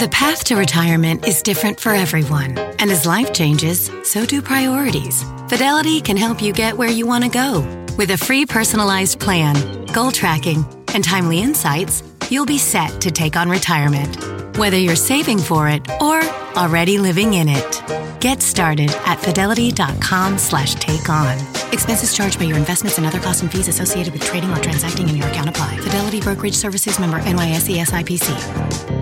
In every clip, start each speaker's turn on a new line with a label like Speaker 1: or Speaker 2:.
Speaker 1: The path to retirement is different for everyone. And as life changes, so do priorities. Fidelity can help you get where you want to go. With a free personalized plan, goal tracking, and timely insights, you'll be set to take on retirement, whether you're saving for it or already living in it. Get started at fidelity.com slash take on. Expenses charged by your investments and other costs and fees associated with trading or transacting in your account apply. Fidelity Brokerage Services member NYSE SIPC.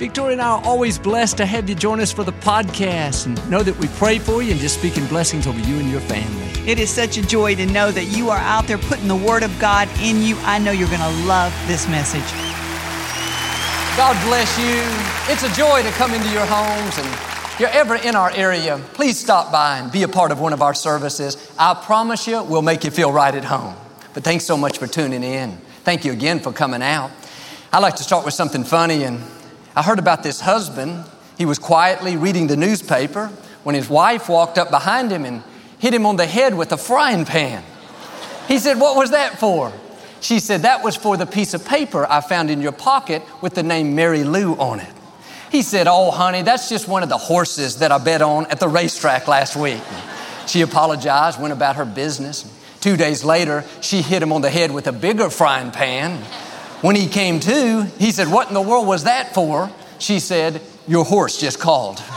Speaker 2: Victoria and I are always blessed to have you join us for the podcast and know that we pray for you and just speaking blessings over you and your family.
Speaker 3: It is such a joy to know that you are out there putting the Word of God in you. I know you're going to love this message.
Speaker 4: God bless you. It's a joy to come into your homes and if you're ever in our area, please stop by and be a part of one of our services. I promise you, we'll make you feel right at home. But thanks so much for tuning in. Thank you again for coming out. I like to start with something funny and I heard about this husband. He was quietly reading the newspaper when his wife walked up behind him and hit him on the head with a frying pan. He said, What was that for? She said, That was for the piece of paper I found in your pocket with the name Mary Lou on it. He said, Oh, honey, that's just one of the horses that I bet on at the racetrack last week. She apologized, went about her business. Two days later, she hit him on the head with a bigger frying pan. When he came to, he said, What in the world was that for? She said, Your horse just called.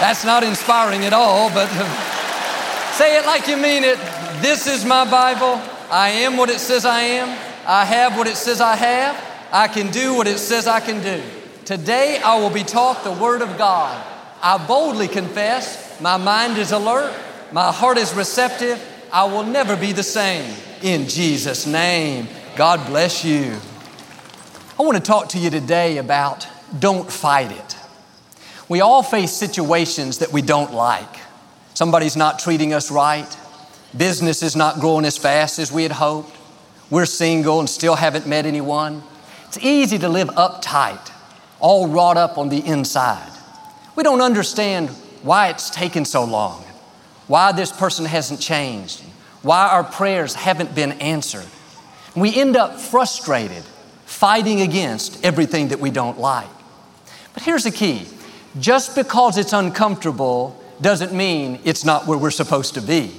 Speaker 4: That's not inspiring at all, but say it like you mean it. This is my Bible. I am what it says I am. I have what it says I have. I can do what it says I can do. Today I will be taught the Word of God. I boldly confess my mind is alert, my heart is receptive. I will never be the same in Jesus' name. God bless you. I want to talk to you today about don't fight it. We all face situations that we don't like. Somebody's not treating us right. Business is not growing as fast as we had hoped. We're single and still haven't met anyone. It's easy to live uptight, all wrought up on the inside. We don't understand why it's taken so long, why this person hasn't changed, why our prayers haven't been answered. We end up frustrated, fighting against everything that we don't like. But here's the key just because it's uncomfortable doesn't mean it's not where we're supposed to be.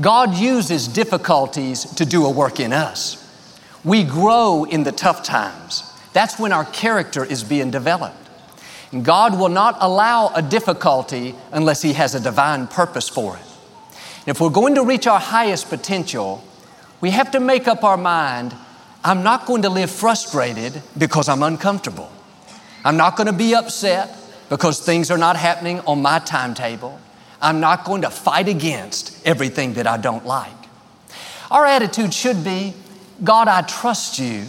Speaker 4: God uses difficulties to do a work in us. We grow in the tough times. That's when our character is being developed. God will not allow a difficulty unless He has a divine purpose for it. If we're going to reach our highest potential, we have to make up our mind I'm not going to live frustrated because I'm uncomfortable. I'm not going to be upset because things are not happening on my timetable. I'm not going to fight against everything that I don't like. Our attitude should be God, I trust you.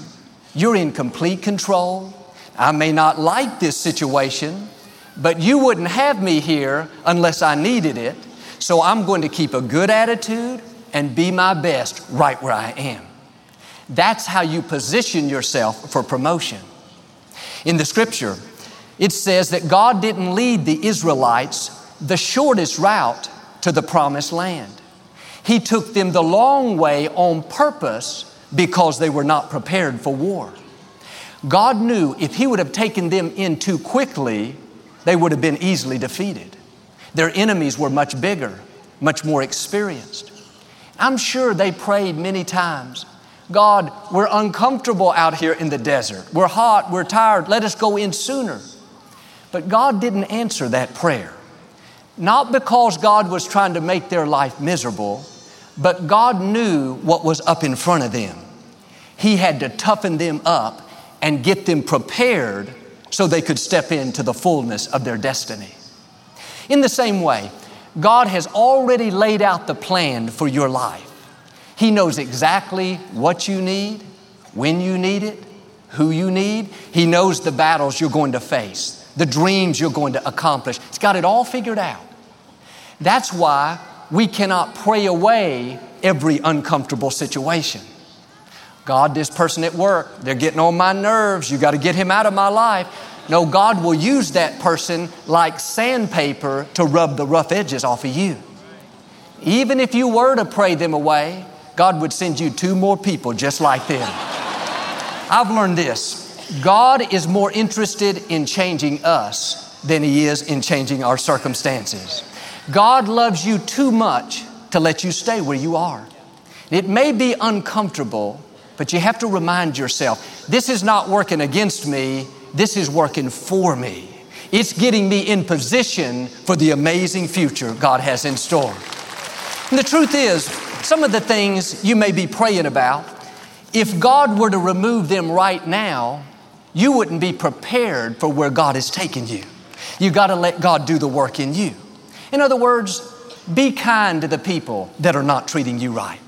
Speaker 4: You're in complete control. I may not like this situation, but you wouldn't have me here unless I needed it. So I'm going to keep a good attitude and be my best right where I am. That's how you position yourself for promotion. In the scripture, it says that God didn't lead the Israelites the shortest route to the promised land. He took them the long way on purpose because they were not prepared for war. God knew if He would have taken them in too quickly, they would have been easily defeated. Their enemies were much bigger, much more experienced. I'm sure they prayed many times God, we're uncomfortable out here in the desert. We're hot, we're tired, let us go in sooner. But God didn't answer that prayer. Not because God was trying to make their life miserable, but God knew what was up in front of them. He had to toughen them up and get them prepared so they could step into the fullness of their destiny. In the same way, God has already laid out the plan for your life. He knows exactly what you need, when you need it, who you need. He knows the battles you're going to face, the dreams you're going to accomplish. He's got it all figured out. That's why we cannot pray away every uncomfortable situation. God, this person at work, they're getting on my nerves. You got to get him out of my life. No, God will use that person like sandpaper to rub the rough edges off of you. Even if you were to pray them away, God would send you two more people just like them. I've learned this God is more interested in changing us than He is in changing our circumstances. God loves you too much to let you stay where you are. It may be uncomfortable, but you have to remind yourself this is not working against me, this is working for me. It's getting me in position for the amazing future God has in store. And the truth is, some of the things you may be praying about, if God were to remove them right now, you wouldn't be prepared for where God is taking you. You got to let God do the work in you. In other words, be kind to the people that are not treating you right.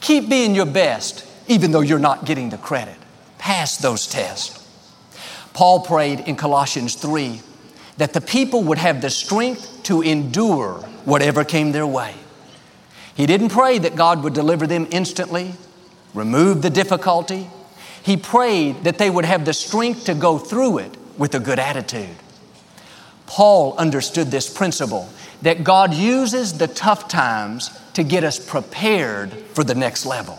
Speaker 4: Keep being your best, even though you're not getting the credit. Pass those tests. Paul prayed in Colossians 3 that the people would have the strength to endure whatever came their way. He didn't pray that God would deliver them instantly, remove the difficulty. He prayed that they would have the strength to go through it with a good attitude. Paul understood this principle that God uses the tough times to get us prepared for the next level.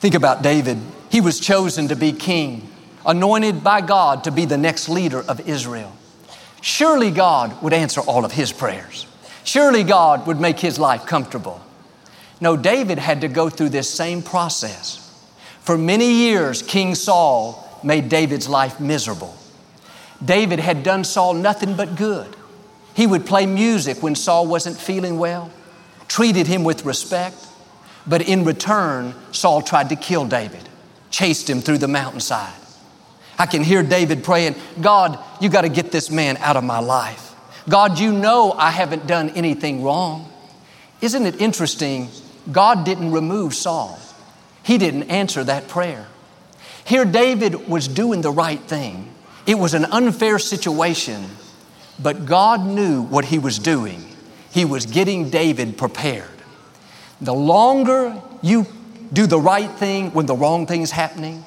Speaker 4: Think about David. He was chosen to be king, anointed by God to be the next leader of Israel. Surely God would answer all of his prayers. Surely God would make his life comfortable. No, David had to go through this same process. For many years, King Saul made David's life miserable. David had done Saul nothing but good. He would play music when Saul wasn't feeling well, treated him with respect, but in return, Saul tried to kill David, chased him through the mountainside. I can hear David praying, God, you got to get this man out of my life. God, you know I haven't done anything wrong. Isn't it interesting? God didn't remove Saul, he didn't answer that prayer. Here, David was doing the right thing. It was an unfair situation, but God knew what He was doing. He was getting David prepared. The longer you do the right thing when the wrong thing's happening,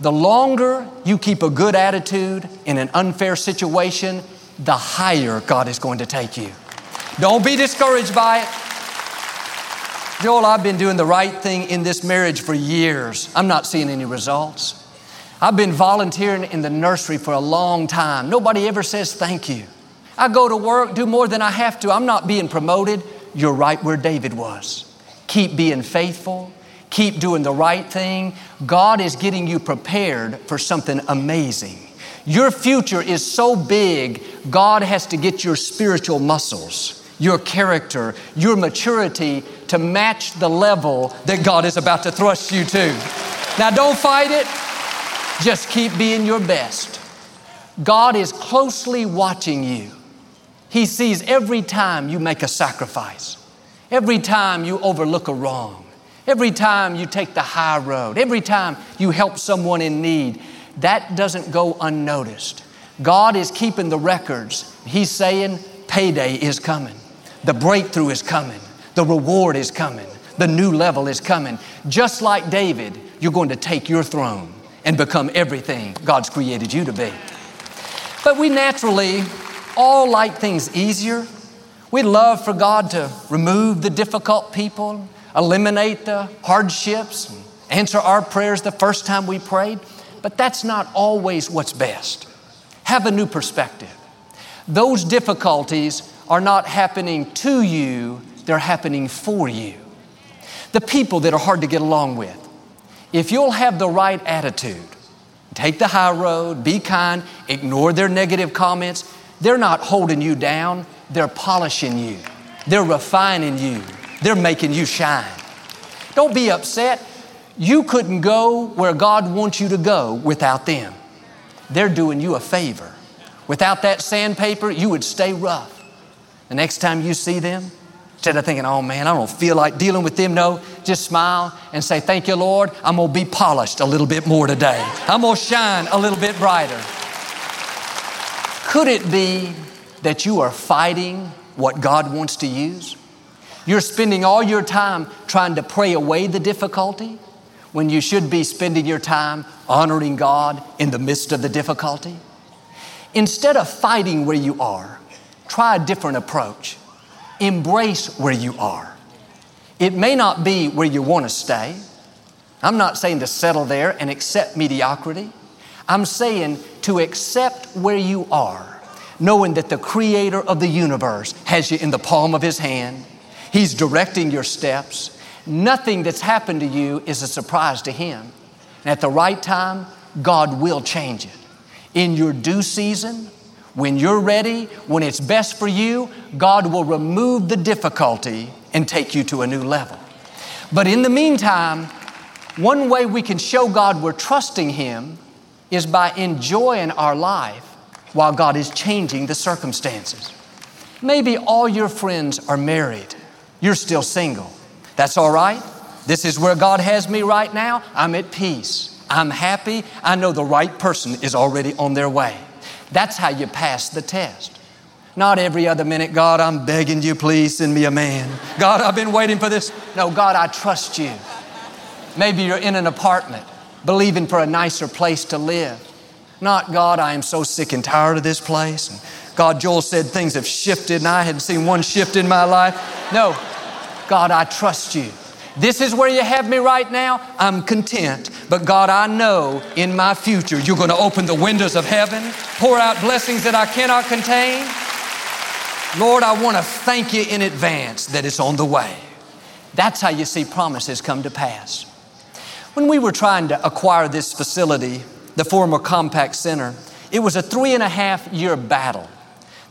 Speaker 4: the longer you keep a good attitude in an unfair situation, the higher God is going to take you. Don't be discouraged by it. Joel, I've been doing the right thing in this marriage for years. I'm not seeing any results. I've been volunteering in the nursery for a long time. Nobody ever says thank you. I go to work, do more than I have to. I'm not being promoted. You're right where David was. Keep being faithful. Keep doing the right thing. God is getting you prepared for something amazing. Your future is so big, God has to get your spiritual muscles, your character, your maturity to match the level that God is about to thrust you to. Now, don't fight it. Just keep being your best. God is closely watching you. He sees every time you make a sacrifice, every time you overlook a wrong, every time you take the high road, every time you help someone in need. That doesn't go unnoticed. God is keeping the records. He's saying payday is coming, the breakthrough is coming, the reward is coming, the new level is coming. Just like David, you're going to take your throne and become everything God's created you to be. But we naturally all like things easier. We love for God to remove the difficult people, eliminate the hardships, answer our prayers the first time we prayed. But that's not always what's best. Have a new perspective. Those difficulties are not happening to you, they're happening for you. The people that are hard to get along with, If you'll have the right attitude, take the high road, be kind, ignore their negative comments, they're not holding you down, they're polishing you, they're refining you, they're making you shine. Don't be upset. You couldn't go where God wants you to go without them. They're doing you a favor. Without that sandpaper, you would stay rough. The next time you see them, instead of thinking, oh man, I don't feel like dealing with them, no, just smile and say, thank you, Lord. I'm to be polished a little bit more today. I'm to shine a little bit brighter. Could it be that you are fighting what God wants to use? You're spending all your time trying to pray away the difficulty when you should be spending your time honoring God in the midst of the difficulty. Instead of fighting where you are, try a different approach. Embrace where you are. It may not be where you want to stay. I'm not saying to settle there and accept mediocrity. I'm saying to accept where you are, knowing that the creator of the universe has you in the palm of his hand. He's directing your steps. Nothing that's happened to you is a surprise to him. And at the right time, God will change it. In your due season, when you're ready, when it's best for you, God will remove the difficulty and take you to a new level. But in the meantime, one way we can show God we're trusting Him is by enjoying our life while God is changing the circumstances. Maybe all your friends are married, you're still single. That's all right. This is where God has me right now. I'm at peace. I'm happy. I know the right person is already on their way. That's how you pass the test. Not every other minute, God, I'm begging you, please send me a man. God, I've been waiting for this. No, God, I trust you. Maybe you're in an apartment believing for a nicer place to live. Not, God, I am so sick and tired of this place. And God, Joel said things have shifted and I hadn't seen one shift in my life. No, God, I trust you. This is where you have me right now. I'm content. But God, I know in my future you're going to open the windows of heaven, pour out blessings that I cannot contain. Lord, I want to thank you in advance that it's on the way. That's how you see promises come to pass. When we were trying to acquire this facility, the former Compaq Center, it was a three and a half year battle.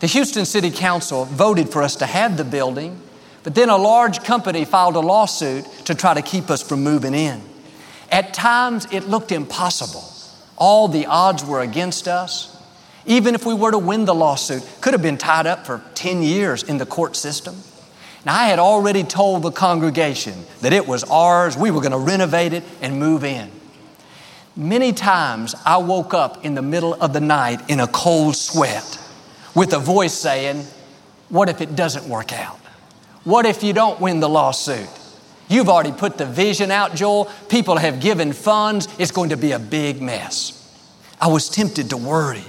Speaker 4: The Houston City Council voted for us to have the building, but then a large company filed a lawsuit to try to keep us from moving in. At times, it looked impossible. All the odds were against us. Even if we were to win the lawsuit, could have been tied up for 10 years in the court system. Now, I had already told the congregation that it was ours, we were going to renovate it and move in. Many times I woke up in the middle of the night in a cold sweat with a voice saying, What if it doesn't work out? What if you don't win the lawsuit? You've already put the vision out, Joel. People have given funds. It's going to be a big mess. I was tempted to worry,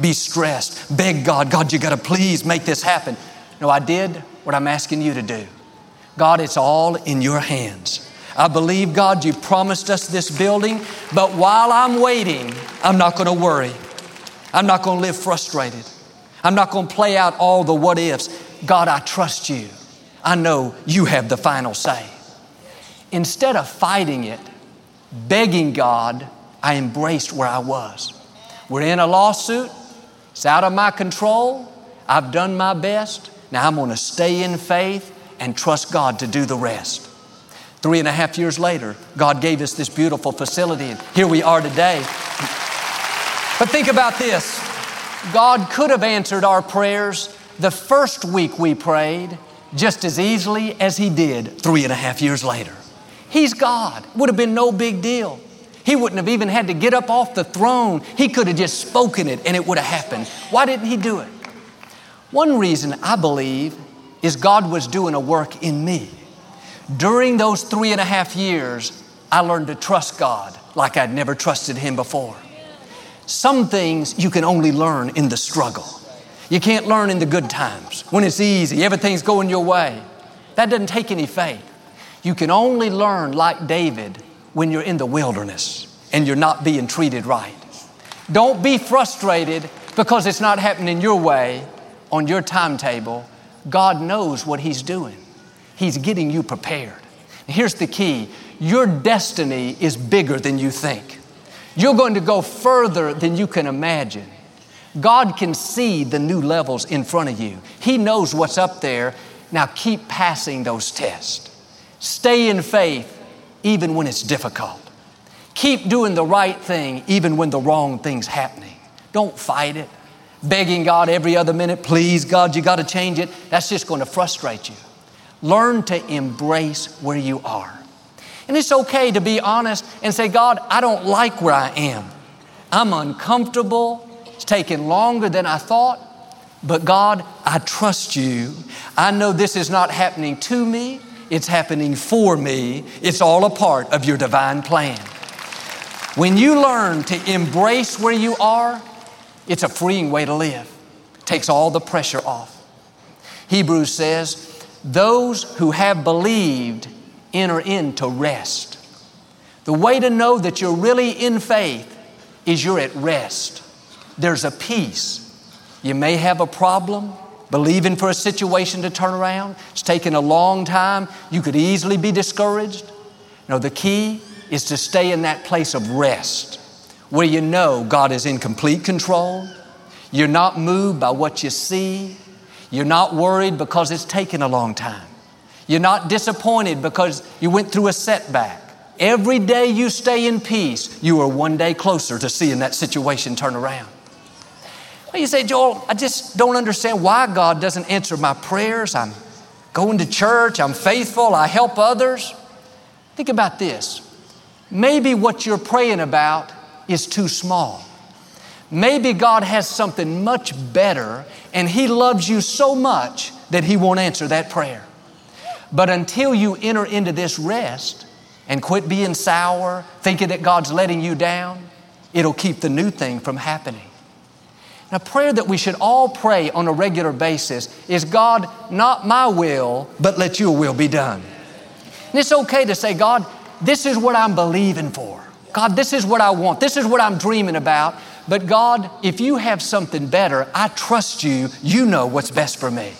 Speaker 4: be stressed, beg God, God, you got to please make this happen. No, I did what I'm asking you to do. God, it's all in your hands. I believe, God, you promised us this building, but while I'm waiting, I'm not going to worry. I'm not going to live frustrated. I'm not going to play out all the what ifs. God, I trust you. I know you have the final say. Instead of fighting it, begging God, I embraced where I was. We're in a lawsuit. It's out of my control. I've done my best. Now I'm going to stay in faith and trust God to do the rest. Three and a half years later, God gave us this beautiful facility, and here we are today. But think about this God could have answered our prayers the first week we prayed just as easily as He did three and a half years later. He's God. Would have been no big deal. He wouldn't have even had to get up off the throne. He could have just spoken it and it would have happened. Why didn't He do it? One reason I believe is God was doing a work in me. During those three and a half years, I learned to trust God like I'd never trusted Him before. Some things you can only learn in the struggle. You can't learn in the good times when it's easy, everything's going your way. That doesn't take any faith. You can only learn like David when you're in the wilderness and you're not being treated right. Don't be frustrated because it's not happening your way on your timetable. God knows what He's doing, He's getting you prepared. Here's the key your destiny is bigger than you think. You're going to go further than you can imagine. God can see the new levels in front of you. He knows what's up there. Now keep passing those tests. Stay in faith even when it's difficult. Keep doing the right thing even when the wrong thing's happening. Don't fight it. Begging God every other minute, please, God, you got to change it. That's just going to frustrate you. Learn to embrace where you are. And it's okay to be honest and say, God, I don't like where I am. I'm uncomfortable. It's taking longer than I thought. But God, I trust you. I know this is not happening to me, it's happening for me. It's all a part of your divine plan. When you learn to embrace where you are, it's a freeing way to live. It takes all the pressure off. Hebrews says, Those who have believed enter into rest. The way to know that you're really in faith is you're at rest. There's a peace. You may have a problem, believing for a situation to turn around. It's taken a long time. You could easily be discouraged. No, the key is to stay in that place of rest where you know God is in complete control. You're not moved by what you see. You're not worried because it's taken a long time. You're not disappointed because you went through a setback. Every day you stay in peace, you are one day closer to seeing that situation turn around. Well, you say, Joel, I just don't understand why God doesn't answer my prayers. I'm going to church, I'm faithful, I help others. Think about this. Maybe what you're praying about is too small. Maybe God has something much better and He loves you so much that He won't answer that prayer. But until you enter into this rest and quit being sour, thinking that God's letting you down, it'll keep the new thing from happening. A prayer that we should all pray on a regular basis is God, not my will, but let your will be done. And it's okay to say, God, this is what I'm believing for. God, this is what I want. This is what I'm dreaming about. But God, if you have something better, I trust you. You know what's best for me.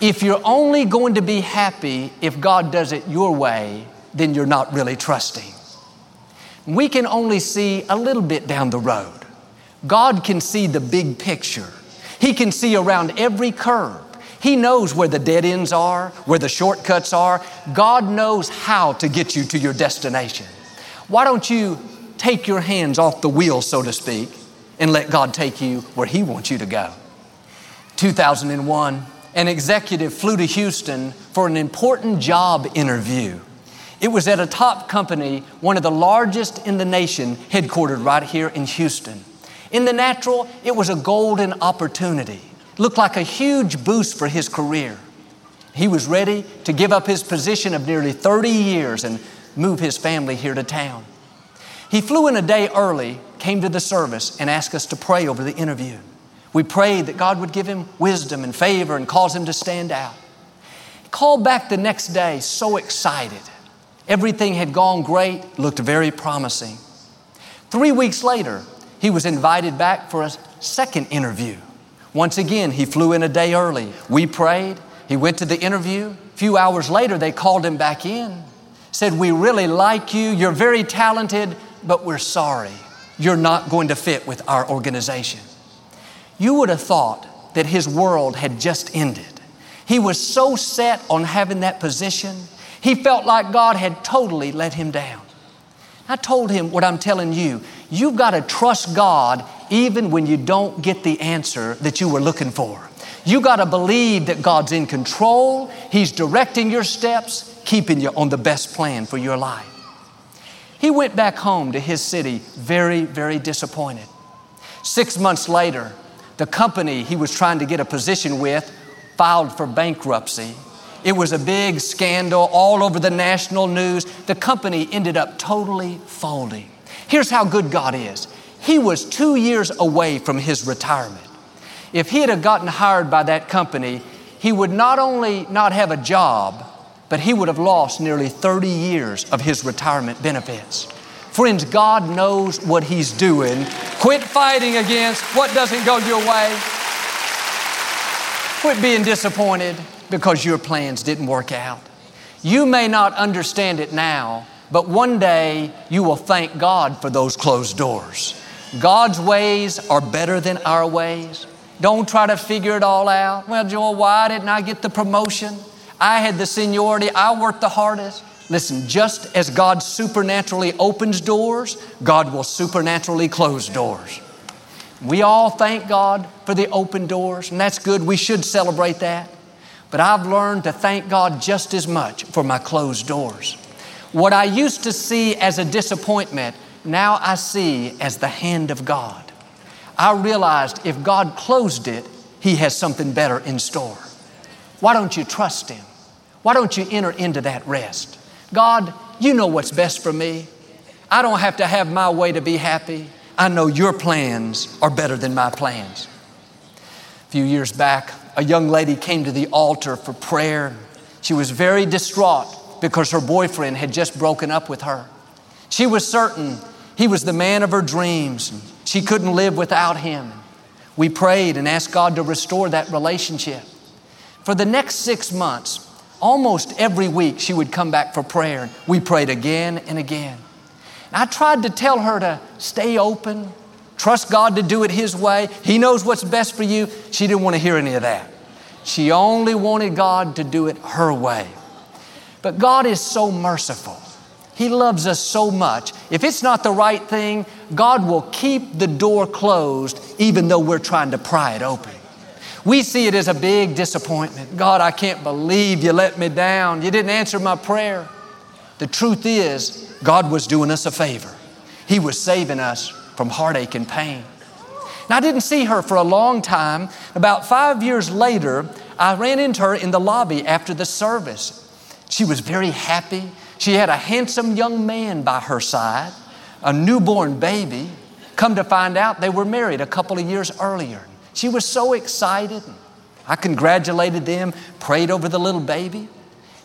Speaker 4: If you're only going to be happy if God does it your way, then you're not really trusting. We can only see a little bit down the road. God can see the big picture. He can see around every curve. He knows where the dead ends are, where the shortcuts are. God knows how to get you to your destination. Why don't you take your hands off the wheel, so to speak, and let God take you where He wants you to go? 2001, an executive flew to Houston for an important job interview. It was at a top company, one of the largest in the nation, headquartered right here in Houston. In the natural, it was a golden opportunity. Looked like a huge boost for his career. He was ready to give up his position of nearly 30 years and move his family here to town. He flew in a day early, came to the service, and asked us to pray over the interview. We prayed that God would give him wisdom and favor and cause him to stand out. He called back the next day so excited. Everything had gone great, looked very promising. Three weeks later, he was invited back for a second interview. Once again, he flew in a day early. We prayed. He went to the interview. A few hours later, they called him back in. Said, We really like you. You're very talented, but we're sorry. You're not going to fit with our organization. You would have thought that his world had just ended. He was so set on having that position, he felt like God had totally let him down. I told him what I'm telling you. You've got to trust God even when you don't get the answer that you were looking for. You got to believe that God's in control, He's directing your steps, keeping you on the best plan for your life. He went back home to his city very, very disappointed. Six months later, the company he was trying to get a position with filed for bankruptcy it was a big scandal all over the national news. The company ended up totally folding. Here's how good God is He was two years away from his retirement. If he had gotten hired by that company, he would not only not have a job, but he would have lost nearly 30 years of his retirement benefits. Friends, God knows what He's doing. Quit fighting against what doesn't go your way. Quit being disappointed because your plans didn't work out. You may not understand it now, but one day you will thank God for those closed doors. God's ways are better than our ways. Don't try to figure it all out. Well, Joel, why didn't I get the promotion? I had the seniority, I worked the hardest. Listen, just as God supernaturally opens doors, God will supernaturally close doors. We all thank God for the open doors, and that's good. We should celebrate that. But I've learned to thank God just as much for my closed doors. What I used to see as a disappointment, now I see as the hand of God. I realized if God closed it, He has something better in store. Why don't you trust Him? Why don't you enter into that rest? God, you know what's best for me. I don't have to have my way to be happy. I know your plans are better than my plans. A few years back, a young lady came to the altar for prayer. She was very distraught because her boyfriend had just broken up with her. She was certain he was the man of her dreams. She couldn't live without him. We prayed and asked God to restore that relationship. For the next six months, almost every week, she would come back for prayer. And We prayed again and again. And I tried to tell her to stay open, trust God to do it His way. He knows what's best for you. She didn't want to hear any of that. She only wanted God to do it her way. But God is so merciful. He loves us so much. If it's not the right thing, God will keep the door closed even though we're trying to pry it open. We see it as a big disappointment. God, I can't believe you let me down. You didn't answer my prayer. The truth is, God was doing us a favor. He was saving us from heartache and pain. And I didn't see her for a long time. About five years later, I ran into her in the lobby after the service. She was very happy. She had a handsome young man by her side, a newborn baby. Come to find out, they were married a couple of years earlier. She was so excited. I congratulated them, prayed over the little baby.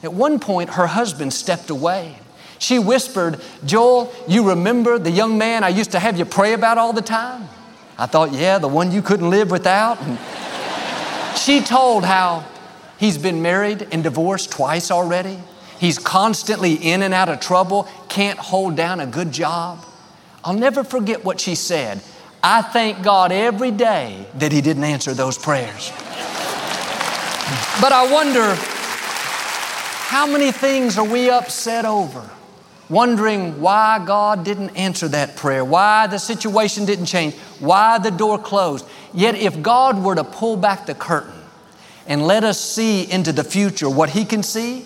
Speaker 4: At one point, her husband stepped away. She whispered, Joel, you remember the young man I used to have you pray about all the time? I thought, yeah, the one you couldn't live without. And she told how he's been married and divorced twice already. He's constantly in and out of trouble, can't hold down a good job. I'll never forget what she said. I thank God every day that He didn't answer those prayers. But I wonder how many things are we upset over? Wondering why God didn't answer that prayer, why the situation didn't change, why the door closed. Yet, if God were to pull back the curtain and let us see into the future what He can see,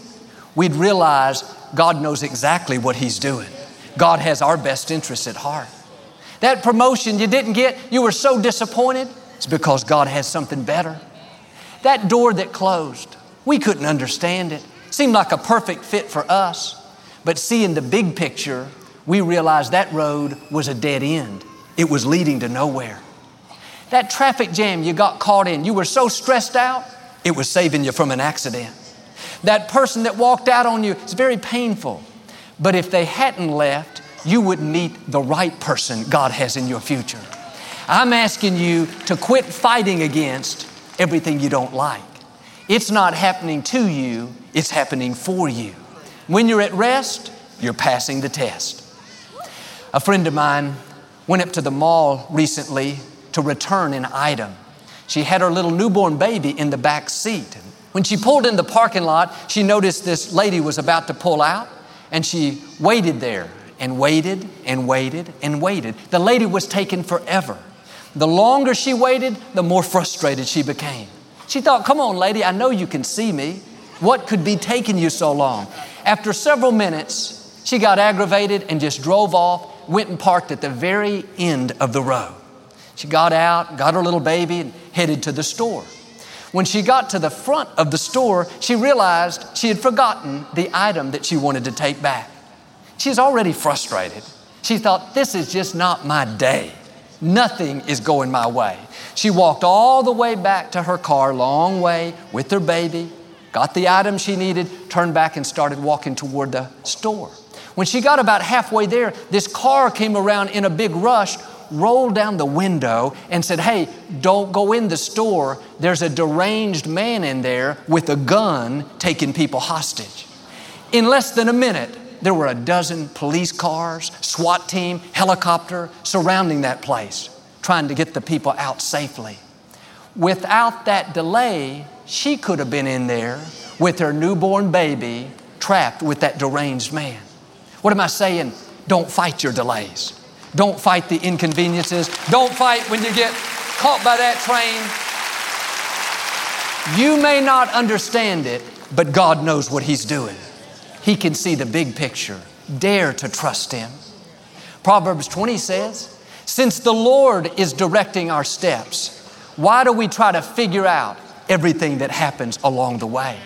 Speaker 4: we'd realize God knows exactly what He's doing. God has our best interests at heart. That promotion you didn't get, you were so disappointed, it's because God has something better. That door that closed, we couldn't understand it. Seemed like a perfect fit for us. But seeing the big picture, we realized that road was a dead end. It was leading to nowhere. That traffic jam you got caught in, you were so stressed out, it was saving you from an accident. That person that walked out on you, it's very painful. But if they hadn't left, you would meet the right person God has in your future. I'm asking you to quit fighting against everything you don't like. It's not happening to you, it's happening for you. When you're at rest, you're passing the test. A friend of mine went up to the mall recently to return an item. She had her little newborn baby in the back seat. When she pulled in the parking lot, she noticed this lady was about to pull out, and she waited there and waited and waited and waited. The lady was taken forever. The longer she waited, the more frustrated she became. She thought, Come on, lady, I know you can see me. What could be taking you so long? After several minutes, she got aggravated and just drove off, went and parked at the very end of the road. She got out, got her little baby, and headed to the store. When she got to the front of the store, she realized she had forgotten the item that she wanted to take back. She's already frustrated. She thought, This is just not my day. Nothing is going my way. She walked all the way back to her car, long way, with her baby, got the item she needed, turned back and started walking toward the store. When she got about halfway there, this car came around in a big rush, rolled down the window, and said, Hey, don't go in the store. There's a deranged man in there with a gun taking people hostage. In less than a minute, there were a dozen police cars, SWAT team, helicopter surrounding that place, trying to get the people out safely. Without that delay, she could have been in there with her newborn baby trapped with that deranged man. What am I saying? Don't fight your delays. Don't fight the inconveniences. Don't fight when you get caught by that train. You may not understand it, but God knows what He's doing. He can see the big picture. Dare to trust Him. Proverbs 20 says, Since the Lord is directing our steps, why do we try to figure out everything that happens along the way?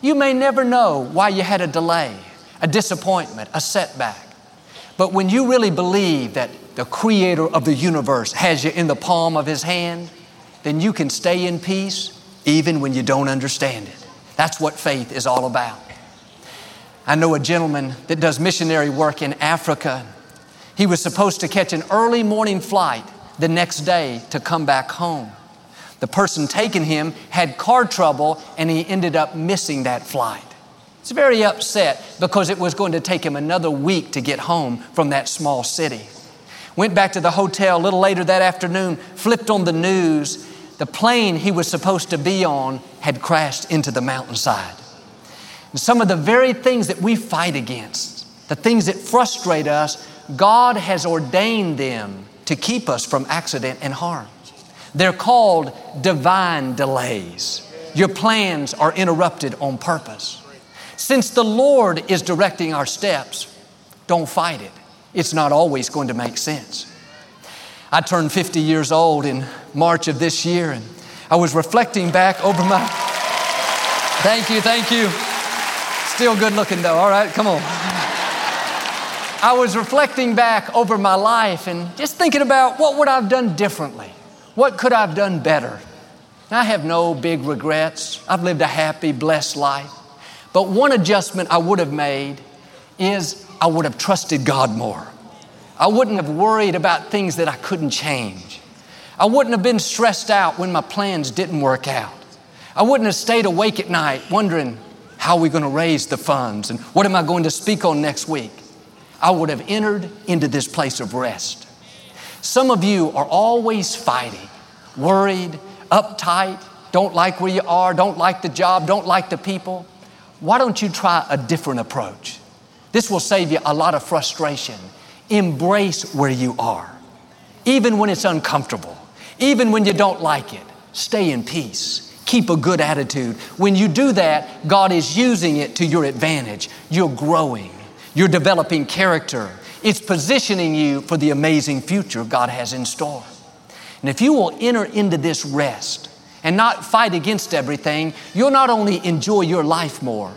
Speaker 4: You may never know why you had a delay, a disappointment, a setback. But when you really believe that the creator of the universe has you in the palm of his hand, then you can stay in peace even when you don't understand it. That's what faith is all about. I know a gentleman that does missionary work in Africa. He was supposed to catch an early morning flight the next day to come back home. The person taking him had car trouble and he ended up missing that flight. He's very upset because it was going to take him another week to get home from that small city. Went back to the hotel a little later that afternoon, flipped on the news, the plane he was supposed to be on had crashed into the mountainside. And some of the very things that we fight against, the things that frustrate us, God has ordained them to keep us from accident and harm. They're called divine delays. Your plans are interrupted on purpose. Since the Lord is directing our steps, don't fight it. It's not always going to make sense. I turned 50 years old in March of this year, and I was reflecting back over my. Thank you, thank you. Still good looking though, all right, come on. I was reflecting back over my life and just thinking about what would I have done differently? What could I have done better? I have no big regrets. I've lived a happy, blessed life. But one adjustment I would have made is I would have trusted God more. I wouldn't have worried about things that I couldn't change. I wouldn't have been stressed out when my plans didn't work out. I wouldn't have stayed awake at night wondering how are we going to raise the funds and what am I going to speak on next week. I would have entered into this place of rest. Some of you are always fighting, worried, uptight, don't like where you are, don't like the job, don't like the people. Why don't you try a different approach? This will save you a lot of frustration Embrace where you are, even when it's uncomfortable, even when you don't like it. Stay in peace. Keep a good attitude. When you do that, God is using it to your advantage. You're growing, you're developing character. It's positioning you for the amazing future God has in store. And if you will enter into this rest and not fight against everything, you'll not only enjoy your life more,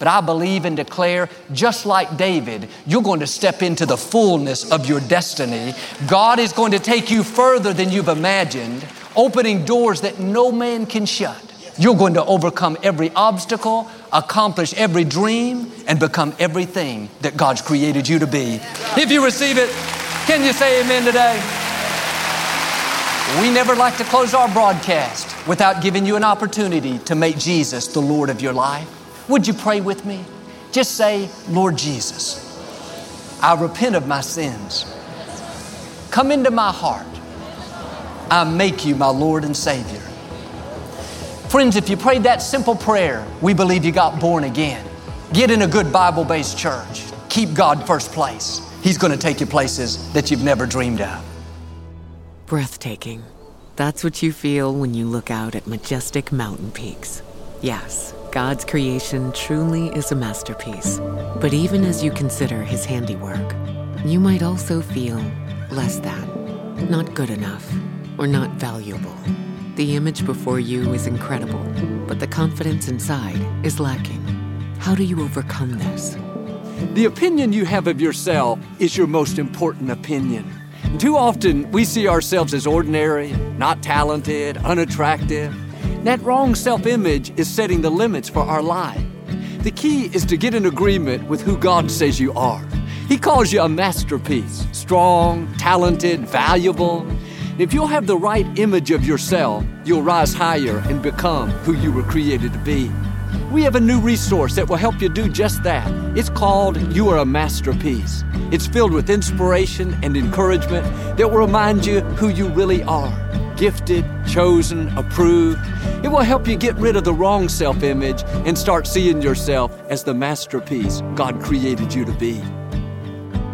Speaker 4: but I believe and declare, just like David, you're going to step into the fullness of your destiny. God is going to take you further than you've imagined, opening doors that no man can shut. You're going to overcome every obstacle, accomplish every dream, and become everything that God's created you to be. If you receive it, can you say amen today? We never like to close our broadcast without giving you an opportunity to make Jesus the Lord of your life. Would you pray with me? Just say, Lord Jesus, I repent of my sins. Come into my heart. I make you my Lord and Savior. Friends, if you prayed that simple prayer, we believe you got born again. Get in a good Bible based church. Keep God first place. He's going to take you places that you've never dreamed of.
Speaker 5: Breathtaking. That's what you feel when you look out at majestic mountain peaks. Yes. God's creation truly is a masterpiece. But even as you consider His handiwork, you might also feel less than, not good enough, or not valuable. The image before you is incredible, but the confidence inside is lacking. How do you overcome this?
Speaker 2: The opinion you have of yourself is your most important opinion. Too often, we see ourselves as ordinary, not talented, unattractive that wrong self image is setting the limits for our life. The key is to get in agreement with who God says you are. He calls you a masterpiece, strong, talented, valuable. If you'll have the right image of yourself, you'll rise higher and become who you were created to be.
Speaker 4: we have a new resource that will help you do just that. It's called You Are a Masterpiece. It's filled with inspiration and encouragement that will remind you who you really are gifted, chosen, approved. It will help you get rid of the wrong self image and start seeing yourself as the masterpiece God created you to be.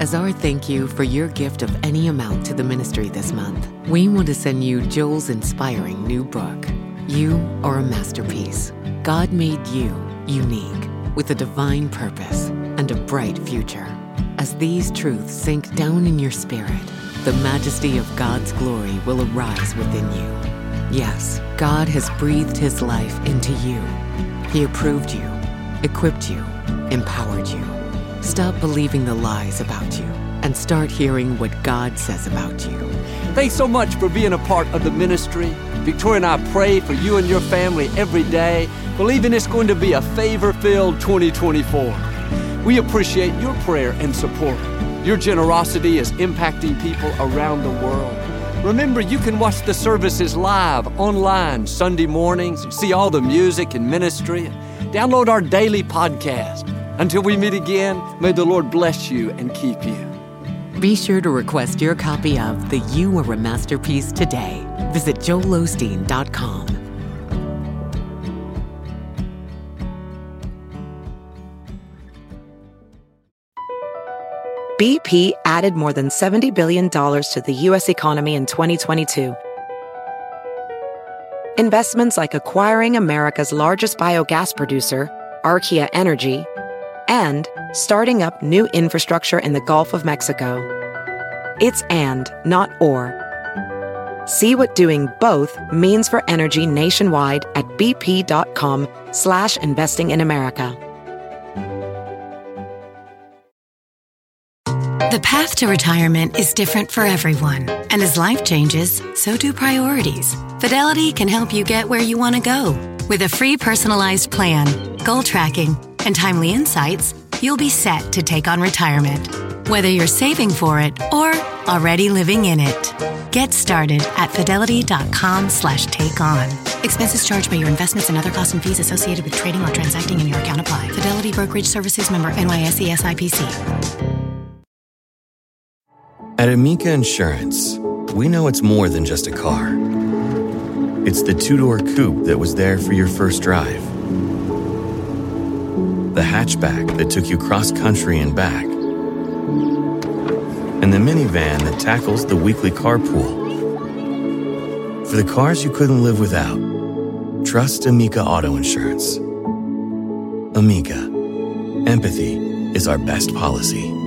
Speaker 5: As our thank you for your gift of any amount to the ministry this month, we want to send you Joel's inspiring new book, You Are a Masterpiece. God made you unique with a divine purpose and a bright future. As these truths sink down in your spirit, the majesty of God's glory will arise within you. Yes, God has breathed His life into you. He approved you, equipped you, empowered you. Stop believing the lies about you and start hearing what God says about you.
Speaker 4: Thanks so much for being a part of the ministry. Victoria and I pray for you and your family every day, believing it's going to be a favor filled 2024. We appreciate your prayer and support. Your generosity is impacting people around the world. Remember, you can watch the services live online Sunday mornings, see all the music and ministry, download our daily podcast. Until we meet again, may the Lord bless you and keep you.
Speaker 5: Be sure to request your copy of The You Are a Masterpiece today. Visit joelosteen.com.
Speaker 6: BP added more than $70 billion to the U.S. economy in 2022. Investments like acquiring America's largest biogas producer, Archaea Energy, and starting up new infrastructure in the Gulf of Mexico. It's and, not or. See what doing both means for energy nationwide at bp.com slash investing in America.
Speaker 1: The path to retirement is different for everyone. And as life changes, so do priorities. Fidelity can help you get where you want to go. With a free personalized plan, goal tracking, and timely insights, you'll be set to take on retirement. Whether you're saving for it or already living in it. Get started at fidelity.com slash take on. Expenses charged by your investments and other costs and fees associated with trading or transacting in your account apply. Fidelity Brokerage Services member NYSE SIPC.
Speaker 7: At Amica Insurance, we know it's more than just a car. It's the two door coupe that was there for your first drive, the hatchback that took you cross country and back, and the minivan that tackles the weekly carpool. For the cars you couldn't live without, trust Amica Auto Insurance. Amica, empathy is our best policy.